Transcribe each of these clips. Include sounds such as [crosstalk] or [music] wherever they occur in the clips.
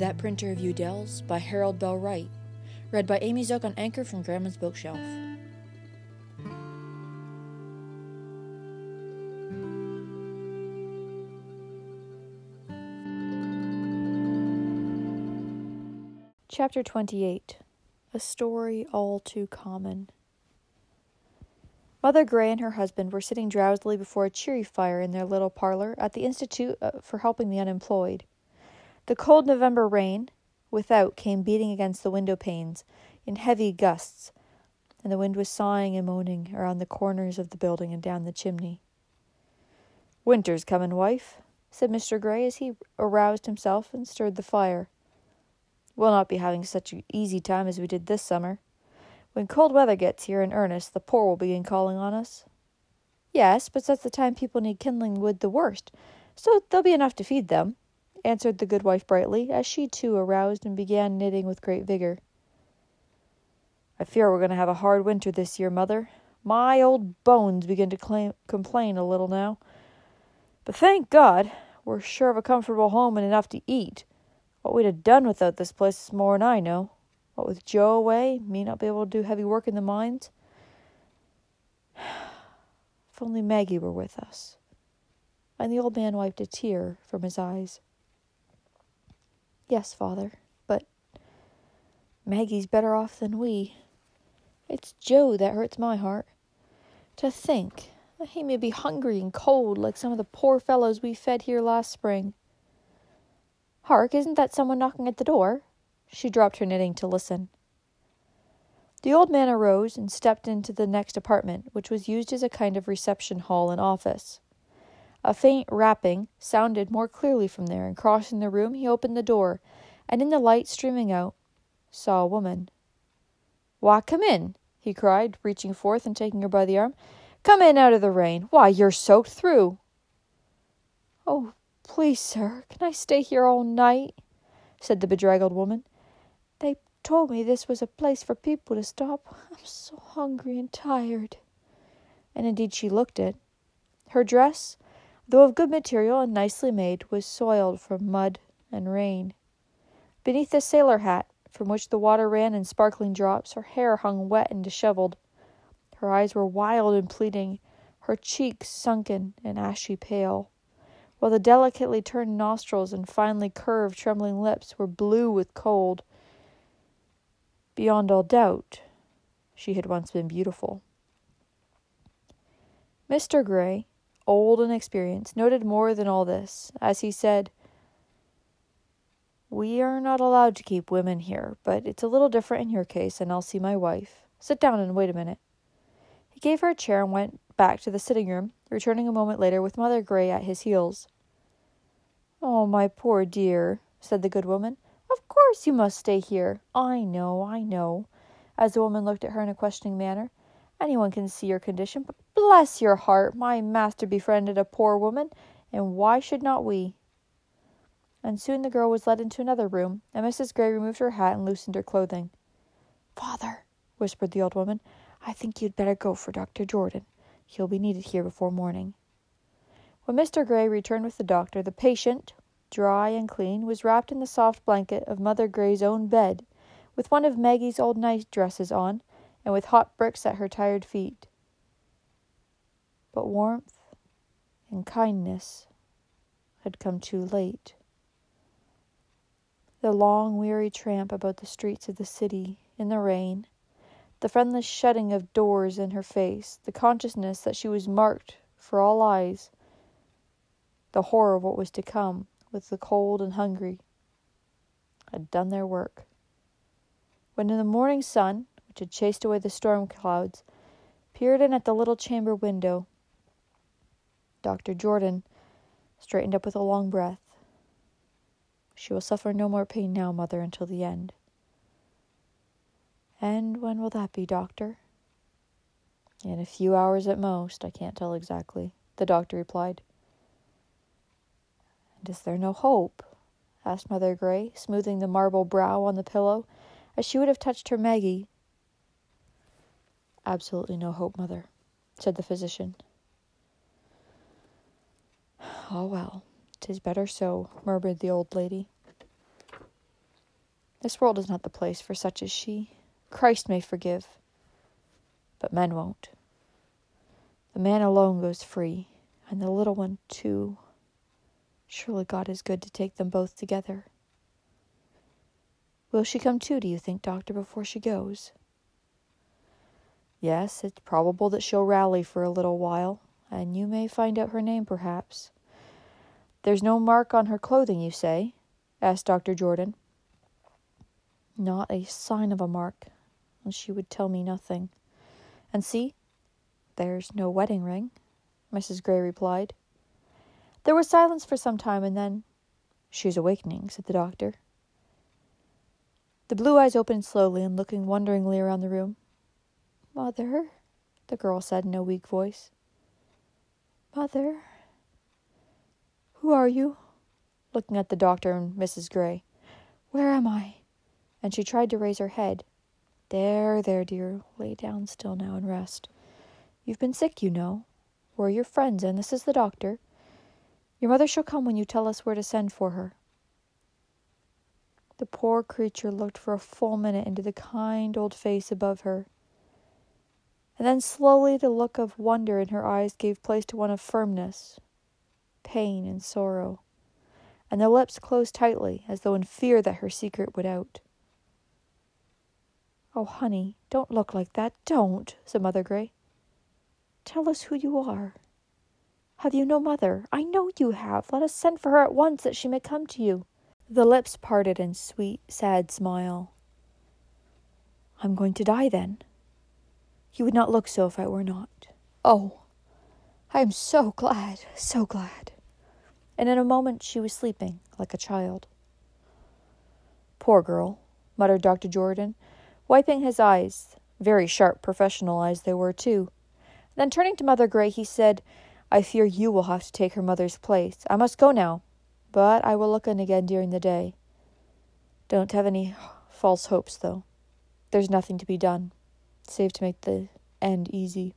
That Printer of Udell's by Harold Bell Wright. Read by Amy Zook on Anchor from Grandma's Bookshelf. Chapter 28 A Story All Too Common. Mother Gray and her husband were sitting drowsily before a cheery fire in their little parlor at the Institute uh, for Helping the Unemployed. The cold November rain without came beating against the window panes in heavy gusts, and the wind was sighing and moaning around the corners of the building and down the chimney. Winter's comin', wife, said Mr. Gray as he aroused himself and stirred the fire. We'll not be having such an easy time as we did this summer. When cold weather gets here in earnest, the poor will begin calling on us. Yes, but that's the time people need kindling wood the worst, so there'll be enough to feed them, answered the good wife brightly, as she too aroused and began knitting with great vigor. I fear we're going to have a hard winter this year, mother. My old bones begin to claim, complain a little now. But thank God, we're sure of a comfortable home and enough to eat. What we'd have done without this place is more'n I know. What with Joe away, me not be able to do heavy work in the mines. [sighs] if only Maggie were with us. And the old man wiped a tear from his eyes. Yes, father, but Maggie's better off than we. It's Joe that hurts my heart. To think that he may be hungry and cold like some of the poor fellows we fed here last spring. Hark, isn't that someone knocking at the door? She dropped her knitting to listen. The old man arose and stepped into the next apartment, which was used as a kind of reception hall and office. A faint rapping sounded more clearly from there, and crossing the room, he opened the door, and in the light streaming out, saw a woman. Why, come in, he cried, reaching forth and taking her by the arm. Come in out of the rain. Why, you're soaked through. Oh, please, sir, can I stay here all night? said the bedraggled woman They told me this was a place for people to stop. I'm so hungry and tired. And indeed she looked it. Her dress, though of good material and nicely made, was soiled from mud and rain. Beneath the sailor hat, from which the water ran in sparkling drops, her hair hung wet and disheveled. Her eyes were wild and pleading, her cheeks sunken and ashy pale, while the delicately turned nostrils and finely curved, trembling lips were blue with cold Beyond all doubt, she had once been beautiful. Mr. Gray, old and experienced, noted more than all this, as he said, We are not allowed to keep women here, but it's a little different in your case, and I'll see my wife. Sit down and wait a minute. He gave her a chair and went back to the sitting room, returning a moment later with Mother Gray at his heels. Oh, my poor dear, said the good woman Of course you must stay here. I know, I know. As the woman looked at her in a questioning manner. Anyone can see your condition, but bless your heart, my master befriended a poor woman, and why should not we? And soon the girl was led into another room, and Mrs. Gray removed her hat and loosened her clothing. Father, whispered the old woman, I think you'd better go for Dr. Jordan. He'll be needed here before morning. When Mr. Gray returned with the doctor, the patient, dry and clean, was wrapped in the soft blanket of Mother Gray's own bed, with one of Maggie's old night dresses on, and with hot bricks at her tired feet. But warmth and kindness had come too late. The long, weary tramp about the streets of the city in the rain, the friendless shutting of doors in her face, the consciousness that she was marked for all eyes, the horror of what was to come, with the cold and hungry had done their work. When in the morning sun, which had chased away the storm clouds, peered in at the little chamber window, Dr. Jordan straightened up with a long breath. She will suffer no more pain now, mother, until the end. And when will that be, doctor? In a few hours at most, I can't tell exactly, the doctor replied. And is there no hope? asked Mother Gray, smoothing the marble brow on the pillow, as she would have touched her Maggie. Absolutely no hope, Mother, said the physician. Oh well, tis better so, murmured the old lady. This world is not the place for such as she. Christ may forgive, but men won't. The man alone goes free, and the little one, too. Surely God is good to take them both together. Will she come too, do you think, Doctor, before she goes? Yes, it's probable that she'll rally for a little while, and you may find out her name, perhaps. There's no mark on her clothing, you say? asked Dr. Jordan. Not a sign of a mark, and she would tell me nothing. And see, there's no wedding ring, Mrs. Gray replied. There was silence for some time, and then, She is awakening, said the doctor. The blue eyes opened slowly and looking wonderingly around the room. Mother, the girl said in a weak voice. Mother, who are you? Looking at the doctor and Mrs. Gray. Where am I? And she tried to raise her head. There, there, dear. Lay down still now and rest. You've been sick, you know. We're your friends, and this is the doctor. Your mother shall come when you tell us where to send for her. The poor creature looked for a full minute into the kind old face above her. And then slowly the look of wonder in her eyes gave place to one of firmness, pain, and sorrow, and the lips closed tightly as though in fear that her secret would out. Oh, honey, don't look like that. Don't, said Mother Gray. Tell us who you are. Have you no mother? I know you have. Let us send for her at once that she may come to you. The lips parted in sweet, sad smile. I'm going to die then. You would not look so if I were not. Oh, I am so glad, so glad. And in a moment she was sleeping like a child. Poor girl, muttered Dr. Jordan, wiping his eyes, very sharp professional eyes they were, too. Then turning to Mother Gray, he said, I fear you will have to take her mother's place. I must go now, but I will look in again during the day. Don't have any false hopes, though. There's nothing to be done save to make the end easy.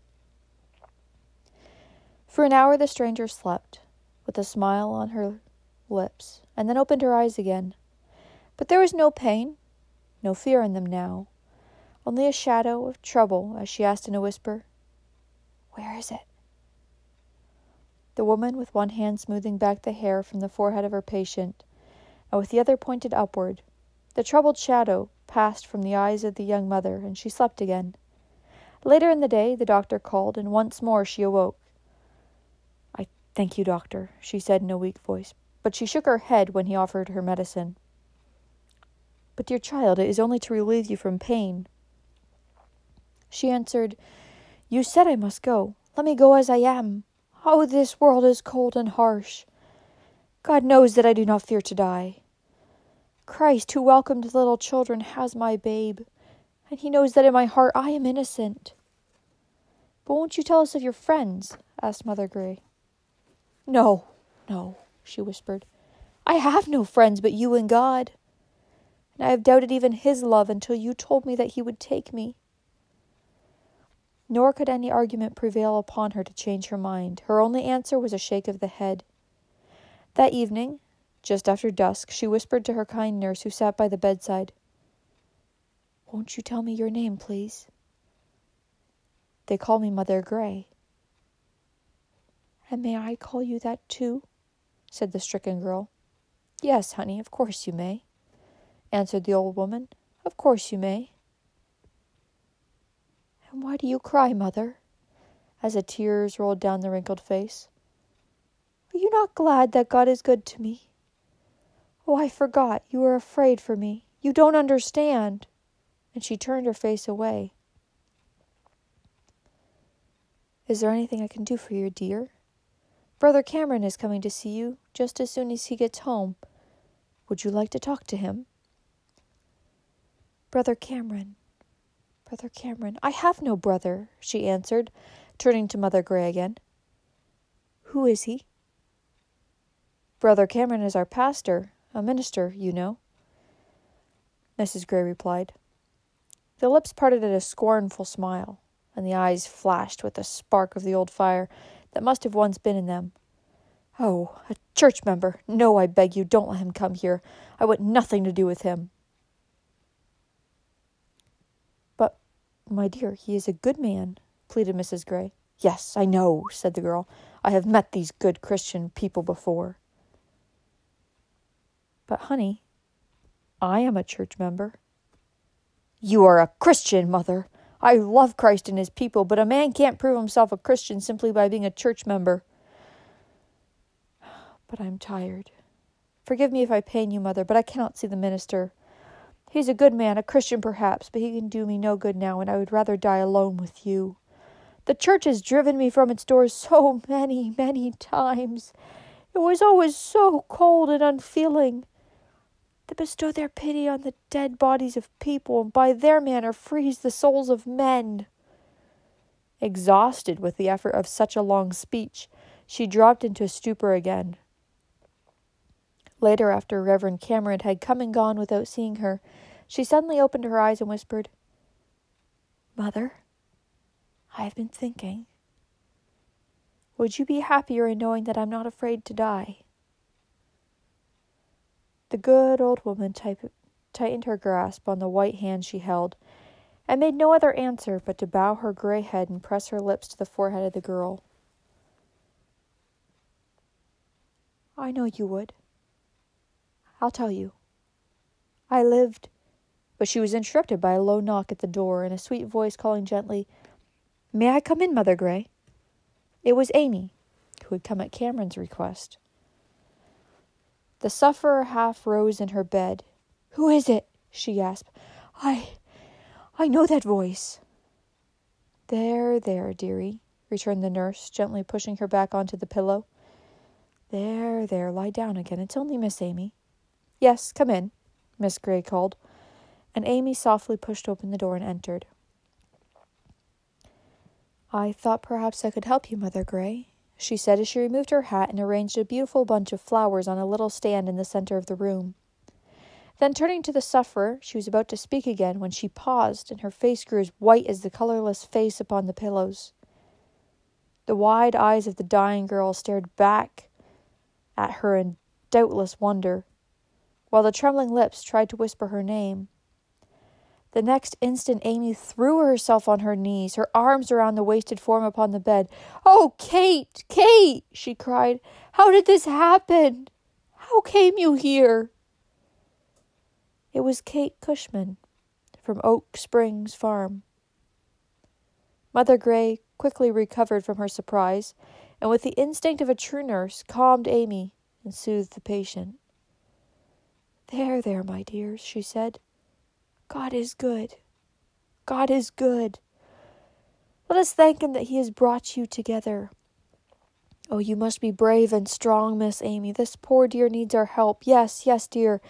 For an hour the stranger slept, with a smile on her lips, and then opened her eyes again. But there was no pain, no fear in them now, only a shadow of trouble as she asked in a whisper, Where is it? The woman, with one hand smoothing back the hair from the forehead of her patient, and with the other pointed upward, the troubled shadow passed from the eyes of the young mother, and she slept again. Later in the day, the doctor called, and once more she awoke. I thank you, doctor, she said in a weak voice, but she shook her head when he offered her medicine. But, dear child, it is only to relieve you from pain. She answered, You said I must go. Let me go as I am. Oh, this world is cold and harsh. God knows that I do not fear to die. Christ, who welcomed little children, has my babe and he knows that in my heart I am innocent. But won't you tell us of your friends? asked Mother Gray. No, no, she whispered. I have no friends but you and God. And I have doubted even his love until you told me that he would take me. Nor could any argument prevail upon her to change her mind. Her only answer was a shake of the head. That evening, just after dusk, she whispered to her kind nurse who sat by the bedside, won't you tell me your name, please? They call me Mother Gray. And may I call you that too? said the stricken girl. Yes, honey, of course you may, answered the old woman. Of course you may. And why do you cry, mother? as the tears rolled down the wrinkled face. Are you not glad that God is good to me? Oh, I forgot. You are afraid for me. You don't understand and she turned her face away. Is there anything I can do for you, dear? Brother Cameron is coming to see you just as soon as he gets home. Would you like to talk to him? Brother Cameron, Brother Cameron, I have no brother, she answered, turning to Mother Gray again. Who is he? Brother Cameron is our pastor, a minister, you know. Mrs. Gray replied. The lips parted in a scornful smile, and the eyes flashed with a spark of the old fire that must have once been in them. Oh, a church member! No, I beg you, don't let him come here. I want nothing to do with him. But, my dear, he is a good man, pleaded Mrs. Gray. Yes, I know, said the girl. I have met these good Christian people before. But, honey, I am a church member. You are a Christian, mother. I love Christ and his people, but a man can't prove himself a Christian simply by being a church member. But I'm tired. Forgive me if I pain you, mother, but I cannot see the minister. He's a good man, a Christian perhaps, but he can do me no good now, and I would rather die alone with you. The church has driven me from its doors so many, many times. It was always so cold and unfeeling. Bestow their pity on the dead bodies of people, and by their manner freeze the souls of men. Exhausted with the effort of such a long speech, she dropped into a stupor again. Later, after Reverend Cameron had come and gone without seeing her, she suddenly opened her eyes and whispered, Mother, I have been thinking. Would you be happier in knowing that I'm not afraid to die? The good old woman tightened her grasp on the white hand she held, and made no other answer but to bow her gray head and press her lips to the forehead of the girl. I know you would. I'll tell you. I lived. But she was interrupted by a low knock at the door and a sweet voice calling gently, May I come in, Mother Gray? It was Amy, who had come at Cameron's request. The sufferer half rose in her bed. Who is it? she gasped. I. I know that voice. There, there, dearie, returned the nurse, gently pushing her back onto the pillow. There, there, lie down again. It's only Miss Amy. Yes, come in, Miss Gray called, and Amy softly pushed open the door and entered. I thought perhaps I could help you, Mother Gray, she said as she removed her hat and arranged a beautiful bunch of flowers on a little stand in the center of the room. Then, turning to the sufferer, she was about to speak again when she paused, and her face grew as white as the colorless face upon the pillows. The wide eyes of the dying girl stared back at her in doubtless wonder, while the trembling lips tried to whisper her name. The next instant, Amy threw herself on her knees, her arms around the wasted form upon the bed. Oh, Kate, Kate, she cried. How did this happen? How came you here? It was Kate Cushman from Oak Springs Farm. Mother Gray quickly recovered from her surprise, and with the instinct of a true nurse, calmed Amy and soothed the patient. There, there, my dears, she said. God is good. God is good. Let us thank Him that He has brought you together. Oh, you must be brave and strong, Miss Amy. This poor dear needs our help. Yes, yes, dear.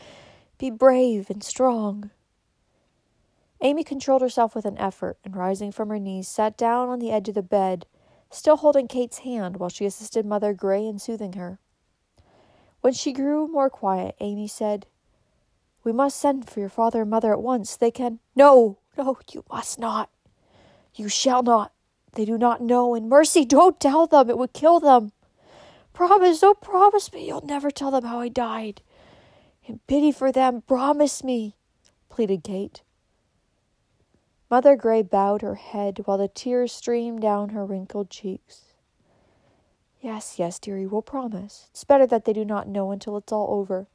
Be brave and strong. Amy controlled herself with an effort, and rising from her knees, sat down on the edge of the bed, still holding Kate's hand while she assisted Mother Gray in soothing her. When she grew more quiet, Amy said, we must send for your father and mother at once. They can. No, no, you must not. You shall not. They do not know. And mercy, don't tell them. It would kill them. Promise, oh, promise me you'll never tell them how I died. In pity for them, promise me, pleaded Kate. Mother Gray bowed her head while the tears streamed down her wrinkled cheeks. Yes, yes, dearie, we'll promise. It's better that they do not know until it's all over.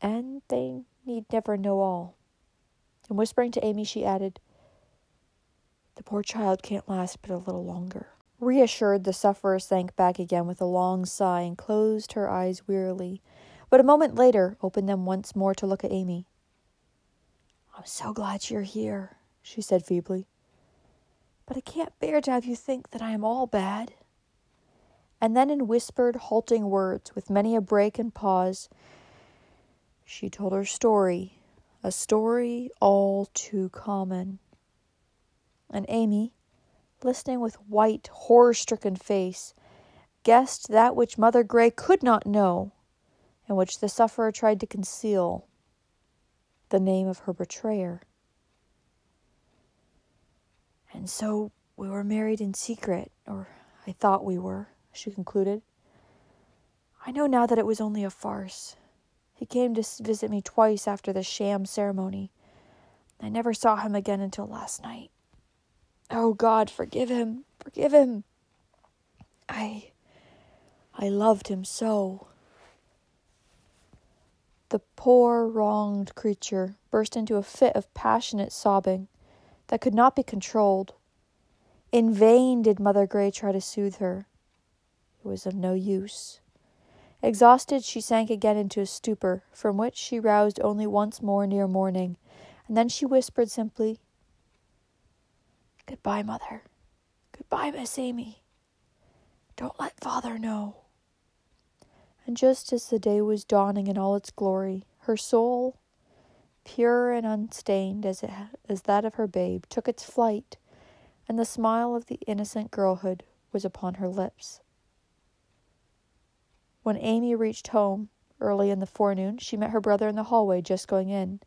And they need never know all. And whispering to Amy, she added, The poor child can't last but a little longer. Reassured, the sufferer sank back again with a long sigh and closed her eyes wearily, but a moment later opened them once more to look at Amy. I'm so glad you're here, she said feebly. But I can't bear to have you think that I am all bad. And then, in whispered, halting words, with many a break and pause, she told her story, a story all too common. And Amy, listening with white, horror stricken face, guessed that which Mother Gray could not know, and which the sufferer tried to conceal the name of her betrayer. And so we were married in secret, or I thought we were, she concluded. I know now that it was only a farce. He came to visit me twice after the sham ceremony. I never saw him again until last night. Oh God, forgive him, forgive him. I. I loved him so. The poor, wronged creature burst into a fit of passionate sobbing that could not be controlled. In vain did Mother Gray try to soothe her. It was of no use. Exhausted, she sank again into a stupor, from which she roused only once more near morning, and then she whispered simply, Goodbye, Mother. Goodbye, Miss Amy. Don't let Father know. And just as the day was dawning in all its glory, her soul, pure and unstained as, it, as that of her babe, took its flight, and the smile of the innocent girlhood was upon her lips. When Amy reached home early in the forenoon, she met her brother in the hallway just going in.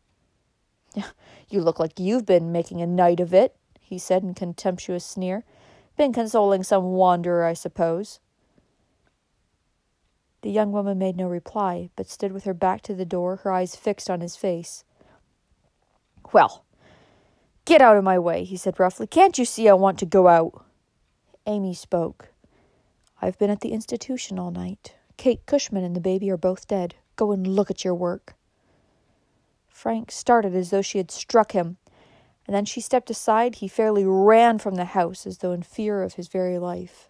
You look like you've been making a night of it, he said in contemptuous sneer. Been consoling some wanderer, I suppose. The young woman made no reply, but stood with her back to the door, her eyes fixed on his face. Well, get out of my way, he said roughly. Can't you see I want to go out? Amy spoke. I've been at the institution all night. Kate Cushman and the baby are both dead. Go and look at your work. Frank started as though she had struck him, and then she stepped aside. He fairly ran from the house as though in fear of his very life.